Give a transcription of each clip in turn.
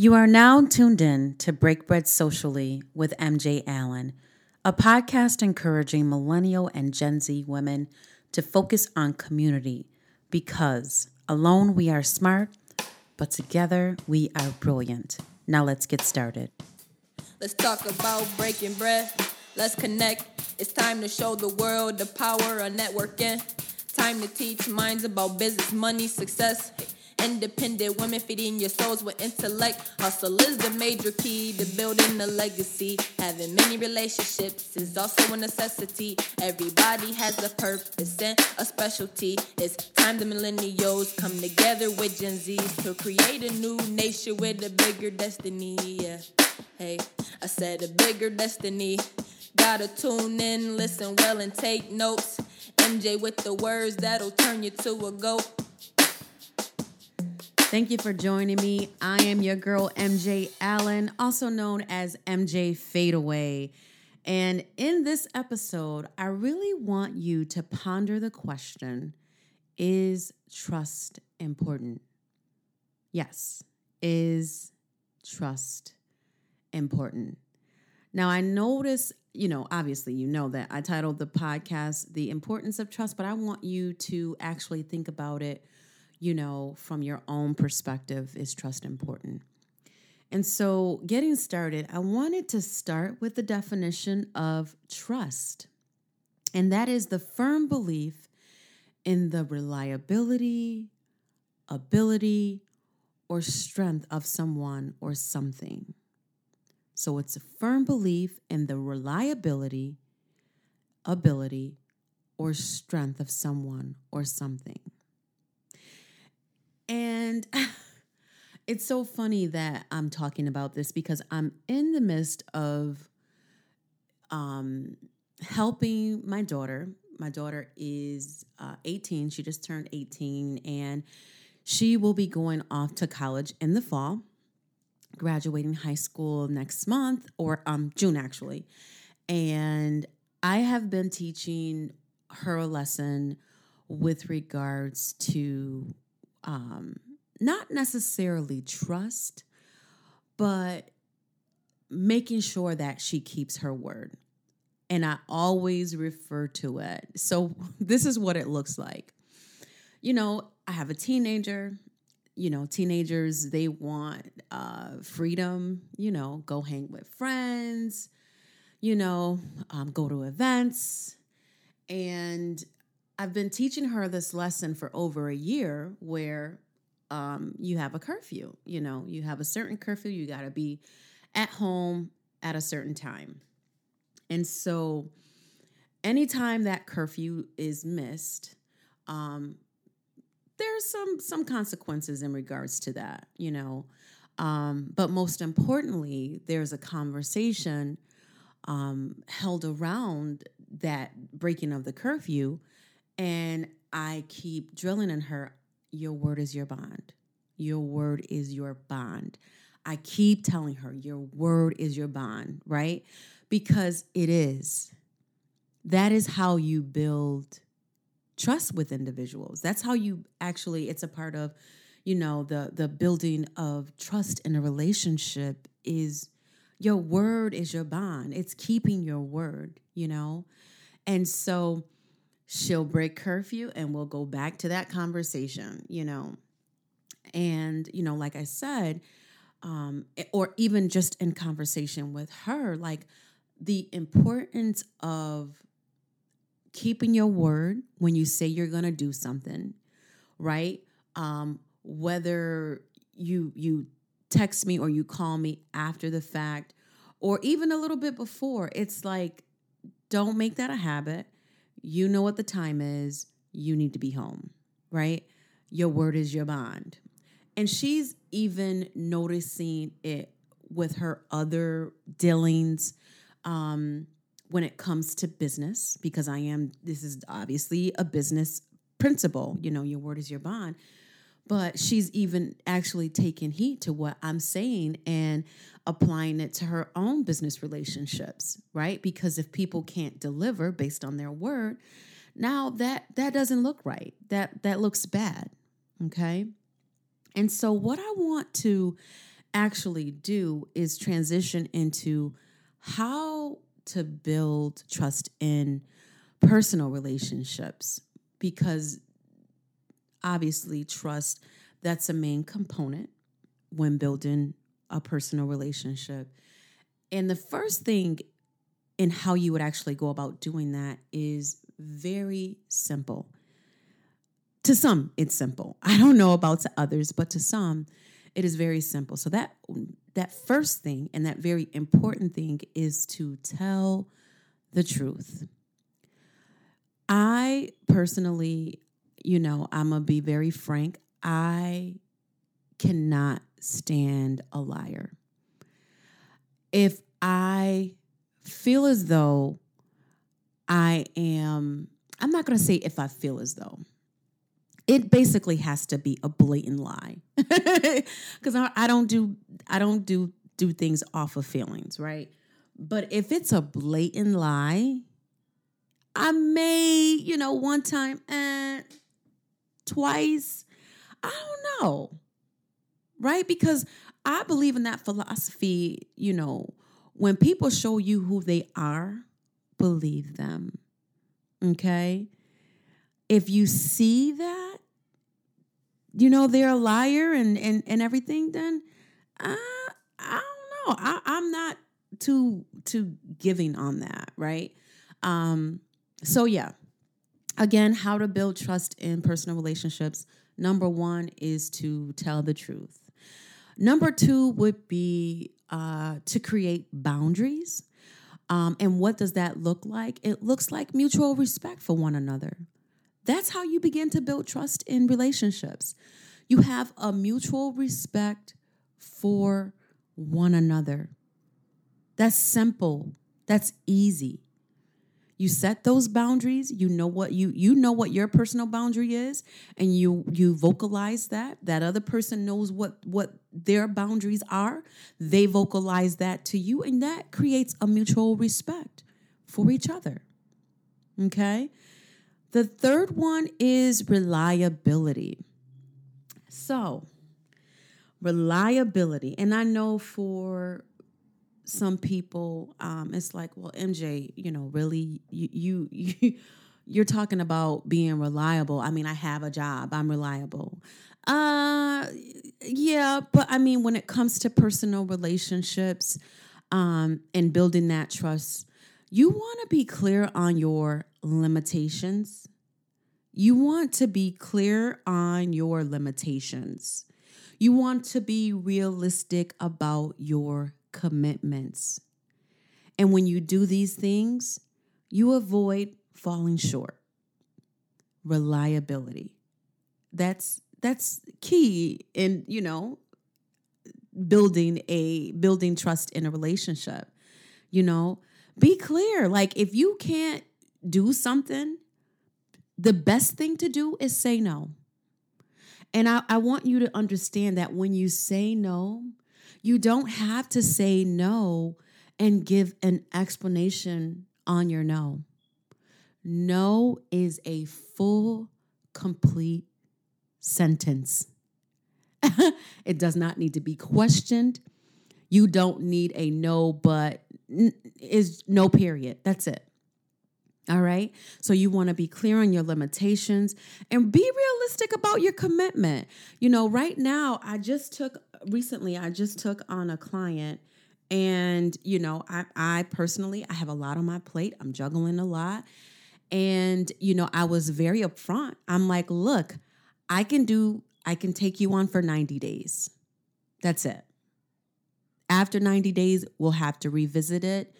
You are now tuned in to Break Bread Socially with MJ Allen, a podcast encouraging millennial and Gen Z women to focus on community because alone we are smart, but together we are brilliant. Now let's get started. Let's talk about breaking bread. Let's connect. It's time to show the world the power of networking. Time to teach minds about business, money, success. Independent women feeding your souls with intellect. Hustle is the major key to building a legacy. Having many relationships is also a necessity. Everybody has a purpose and a specialty. It's time the millennials come together with Gen Zs to create a new nation with a bigger destiny. Yeah. Hey, I said a bigger destiny. Gotta tune in, listen well, and take notes. MJ with the words that'll turn you to a goat. Thank you for joining me. I am your girl, MJ Allen, also known as MJ Fadeaway. And in this episode, I really want you to ponder the question Is trust important? Yes, is trust important? Now, I notice, you know, obviously, you know that I titled the podcast The Importance of Trust, but I want you to actually think about it you know, from your own perspective, is trust important? And so, getting started, I wanted to start with the definition of trust. And that is the firm belief in the reliability, ability, or strength of someone or something. So, it's a firm belief in the reliability, ability, or strength of someone or something. And it's so funny that I'm talking about this because I'm in the midst of um, helping my daughter. My daughter is uh, 18. She just turned 18 and she will be going off to college in the fall, graduating high school next month or um, June actually. And I have been teaching her a lesson with regards to um, not necessarily trust, but making sure that she keeps her word. And I always refer to it. So, this is what it looks like. You know, I have a teenager. You know, teenagers, they want uh, freedom, you know, go hang with friends, you know, um, go to events. And I've been teaching her this lesson for over a year where um, you have a curfew. You know, you have a certain curfew, you got to be at home at a certain time. And so, anytime that curfew is missed, um, there's some some consequences in regards to that, you know. Um, but most importantly, there's a conversation um, held around that breaking of the curfew and I keep drilling in her, your word is your bond. Your word is your bond. I keep telling her, your word is your bond, right? Because it is. That is how you build trust with individuals. That's how you actually, it's a part of, you know, the the building of trust in a relationship is your word is your bond. It's keeping your word, you know? And so she'll break curfew and we'll go back to that conversation, you know. And, you know, like I said, um, or even just in conversation with her, like the importance of keeping your word when you say you're going to do something, right? Um, whether you you text me or you call me after the fact or even a little bit before, it's like don't make that a habit you know what the time is. You need to be home, right? Your word is your bond. And she's even noticing it with her other dealings um, when it comes to business, because I am, this is obviously a business principle. You know, your word is your bond but she's even actually taking heed to what I'm saying and applying it to her own business relationships, right? Because if people can't deliver based on their word, now that that doesn't look right. That that looks bad. Okay? And so what I want to actually do is transition into how to build trust in personal relationships because obviously trust that's a main component when building a personal relationship. And the first thing in how you would actually go about doing that is very simple. To some it's simple. I don't know about to others but to some it is very simple. So that that first thing and that very important thing is to tell the truth. I personally you know i'm gonna be very frank i cannot stand a liar. If i feel as though i am i'm not gonna say if i feel as though. It basically has to be a blatant lie. Because I, I don't do i don't do do things off of feelings right? But if it's a blatant lie i may you know one time eh, twice i don't know right because i believe in that philosophy you know when people show you who they are believe them okay if you see that you know they're a liar and and and everything, then uh, I don't know. I, I'm not too too giving on that, right? Um, so yeah. Again, how to build trust in personal relationships. Number one is to tell the truth. Number two would be uh, to create boundaries. Um, and what does that look like? It looks like mutual respect for one another. That's how you begin to build trust in relationships. You have a mutual respect for one another. That's simple. That's easy. You set those boundaries, you know what you you know what your personal boundary is and you you vocalize that. That other person knows what what their boundaries are. They vocalize that to you and that creates a mutual respect for each other. Okay? The third one is reliability. So, reliability. And I know for some people, um, it's like, well, MJ, you know, really, you, you, you you're talking about being reliable. I mean, I have a job. I'm reliable. Uh yeah, but I mean when it comes to personal relationships um and building that trust, you want to be clear on your limitations. You want to be clear on your limitations. You want to be realistic about your commitments. And when you do these things, you avoid falling short. Reliability. That's that's key in, you know, building a building trust in a relationship. You know, be clear. Like if you can't do something, the best thing to do is say no. And I, I want you to understand that when you say no, you don't have to say no and give an explanation on your no. No is a full, complete sentence. it does not need to be questioned. You don't need a no, but is no period. That's it. All right. So you want to be clear on your limitations and be realistic about your commitment. You know, right now, I just took recently, I just took on a client. And, you know, I, I personally, I have a lot on my plate. I'm juggling a lot. And, you know, I was very upfront. I'm like, look, I can do, I can take you on for 90 days. That's it. After 90 days, we'll have to revisit it.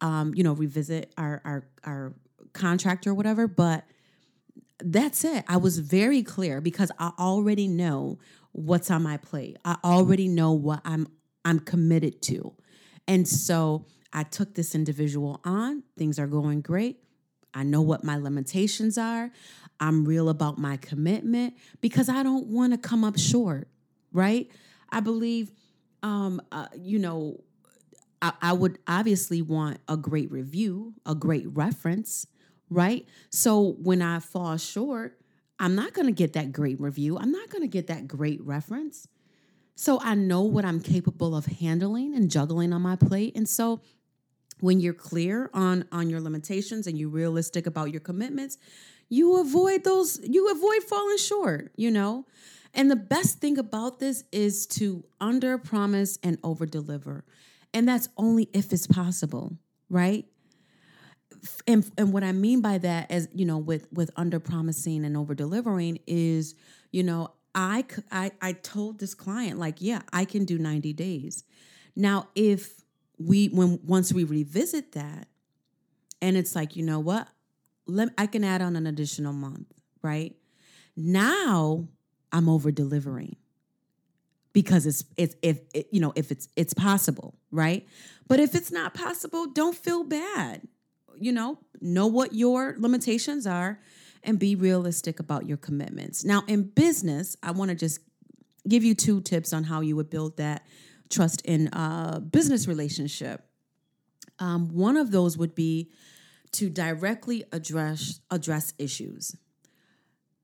Um, you know, revisit our our our contract or whatever, but that's it. I was very clear because I already know what's on my plate. I already know what I'm I'm committed to. And so I took this individual on. Things are going great. I know what my limitations are. I'm real about my commitment because I don't want to come up short, right? I believe um uh, you know I, I would obviously want a great review, a great reference, right? So when I fall short, I'm not going to get that great review. I'm not going to get that great reference. So I know what I'm capable of handling and juggling on my plate. And so when you're clear on on your limitations and you're realistic about your commitments, you avoid those you avoid falling short, you know? And the best thing about this is to under promise and over deliver. And that's only if it's possible, right? And, and what I mean by that is, you know, with with under promising and over delivering is, you know, I, I I told this client like, yeah, I can do 90 days. Now, if we when once we revisit that and it's like, you know what? Let I can add on an additional month, right? Now I'm over delivering because it's it's if it, you know if it's it's possible, right? But if it's not possible, don't feel bad. You know, know what your limitations are and be realistic about your commitments. Now, in business, I want to just give you two tips on how you would build that trust in a business relationship. Um, one of those would be to directly address address issues.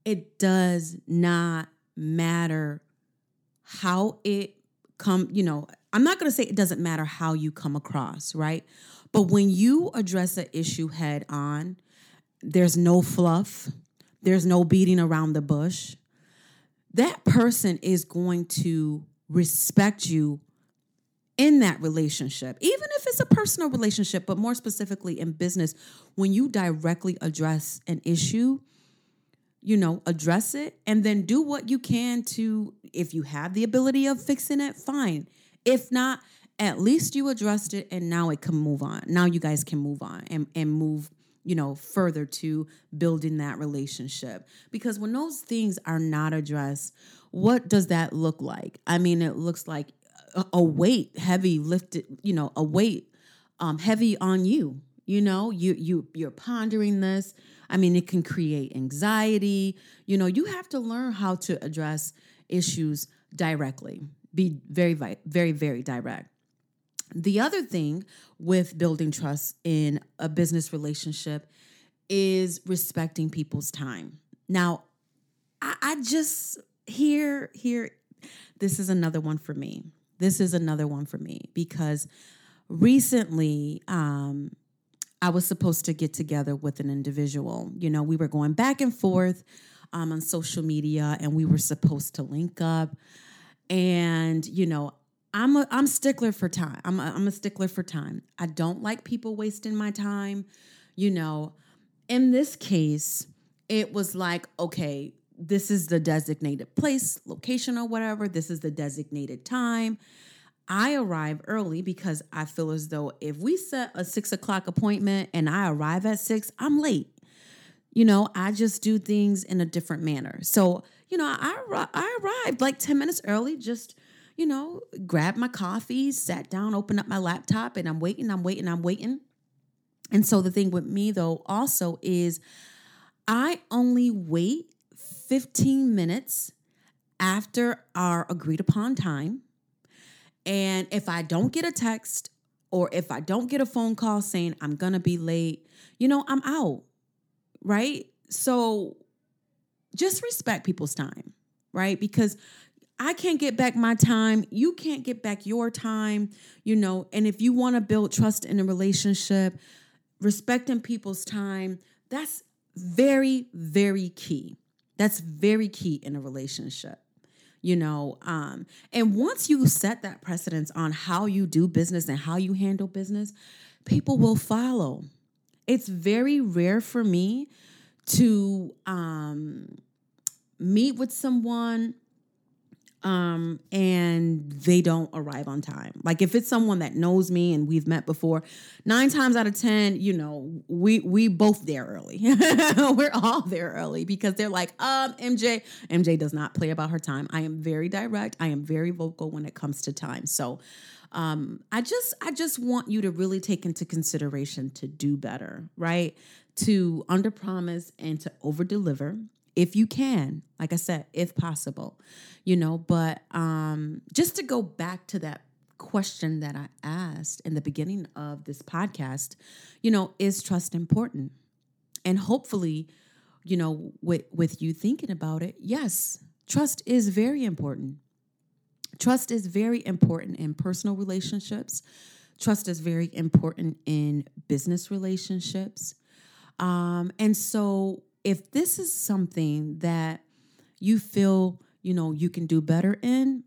It does not matter how it come, you know, I'm not going to say it doesn't matter how you come across, right? But when you address an issue head on, there's no fluff, there's no beating around the bush. That person is going to respect you in that relationship, even if it's a personal relationship, but more specifically in business, when you directly address an issue, you know, address it and then do what you can to, if you have the ability of fixing it, fine. If not, at least you addressed it and now it can move on. Now you guys can move on and, and move, you know, further to building that relationship. Because when those things are not addressed, what does that look like? I mean, it looks like a weight heavy lifted, you know, a weight um, heavy on you. You know, you you you're pondering this. I mean, it can create anxiety. You know, you have to learn how to address issues directly. Be very very very direct. The other thing with building trust in a business relationship is respecting people's time. Now, I, I just here here this is another one for me this is another one for me because recently um, I was supposed to get together with an individual. You know, we were going back and forth um, on social media and we were supposed to link up. And, you know, I'm a I'm stickler for time. I'm a, I'm a stickler for time. I don't like people wasting my time. You know, in this case, it was like, okay, this is the designated place, location, or whatever. This is the designated time. I arrive early because I feel as though if we set a six o'clock appointment and I arrive at six, I'm late. You know, I just do things in a different manner. So, you know, I, I arrived like 10 minutes early, just, you know, grabbed my coffee, sat down, opened up my laptop, and I'm waiting, I'm waiting, I'm waiting. And so the thing with me, though, also is I only wait 15 minutes after our agreed upon time. And if I don't get a text or if I don't get a phone call saying I'm going to be late, you know, I'm out. Right? So just respect people's time, right? Because I can't get back my time. You can't get back your time, you know. And if you want to build trust in a relationship, respecting people's time, that's very, very key. That's very key in a relationship you know um and once you set that precedence on how you do business and how you handle business people will follow it's very rare for me to um meet with someone um and they don't arrive on time. Like if it's someone that knows me and we've met before nine times out of ten you know we we both there early. We're all there early because they're like um mj mj does not play about her time. I am very direct. I am very vocal when it comes to time. So um i just i just want you to really take into consideration to do better right? To under promise and to over deliver if you can like i said if possible you know but um just to go back to that question that i asked in the beginning of this podcast you know is trust important and hopefully you know with with you thinking about it yes trust is very important Trust is very important in personal relationships. Trust is very important in business relationships. Um, and so, if this is something that you feel you know you can do better in,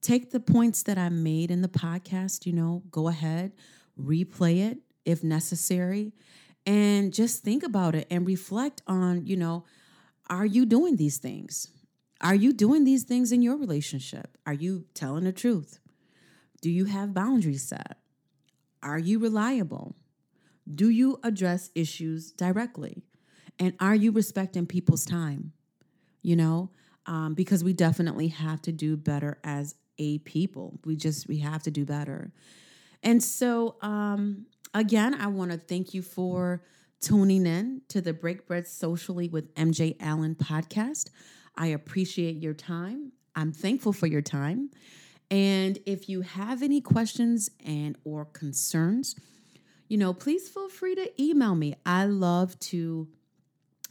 take the points that I made in the podcast. You know, go ahead, replay it if necessary, and just think about it and reflect on. You know, are you doing these things? Are you doing these things in your relationship? Are you telling the truth? Do you have boundaries set? Are you reliable? Do you address issues directly? And are you respecting people's time? You know, um, because we definitely have to do better as a people. We just, we have to do better. And so, um, again, I want to thank you for tuning in to the Break Bread Socially with MJ Allen podcast. I appreciate your time. I'm thankful for your time. And if you have any questions and or concerns, you know, please feel free to email me. I love to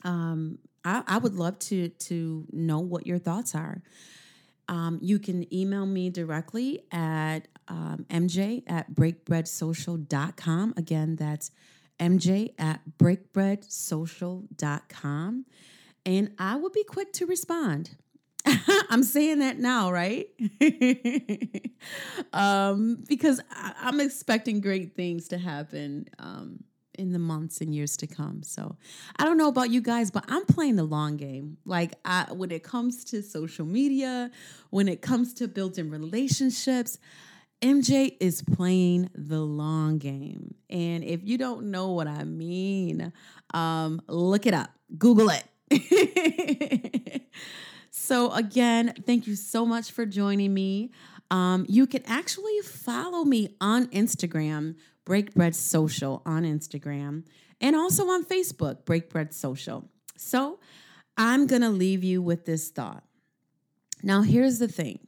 um I, I would love to to know what your thoughts are. Um, you can email me directly at um, mj at breakbreadsocial.com. Again, that's mj at breakbreadsocial.com and I will be quick to respond. I'm saying that now, right? um, because I, am expecting great things to happen um, in the months and years to come. So I don't know about you guys, but I'm playing the long game. Like I, when it comes to social media, when it comes to building relationships, MJ is playing the long game. And if you don't know what I mean, um, look it up, Google it so, again, thank you so much for joining me. Um, you can actually follow me on Instagram, Break Bread Social on Instagram, and also on Facebook, Break Bread Social. So, I'm going to leave you with this thought. Now, here's the thing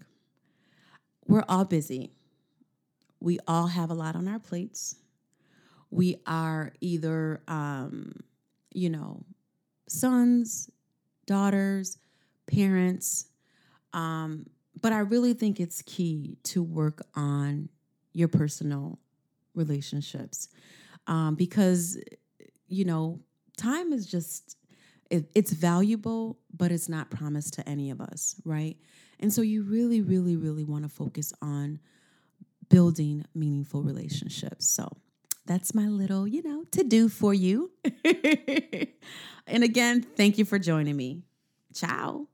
we're all busy, we all have a lot on our plates. We are either, um, you know, sons, daughters, parents. Um, but I really think it's key to work on your personal relationships um, because, you know, time is just, it, it's valuable, but it's not promised to any of us, right? And so you really, really, really want to focus on building meaningful relationships. So, that's my little, you know, to do for you. and again, thank you for joining me. Ciao.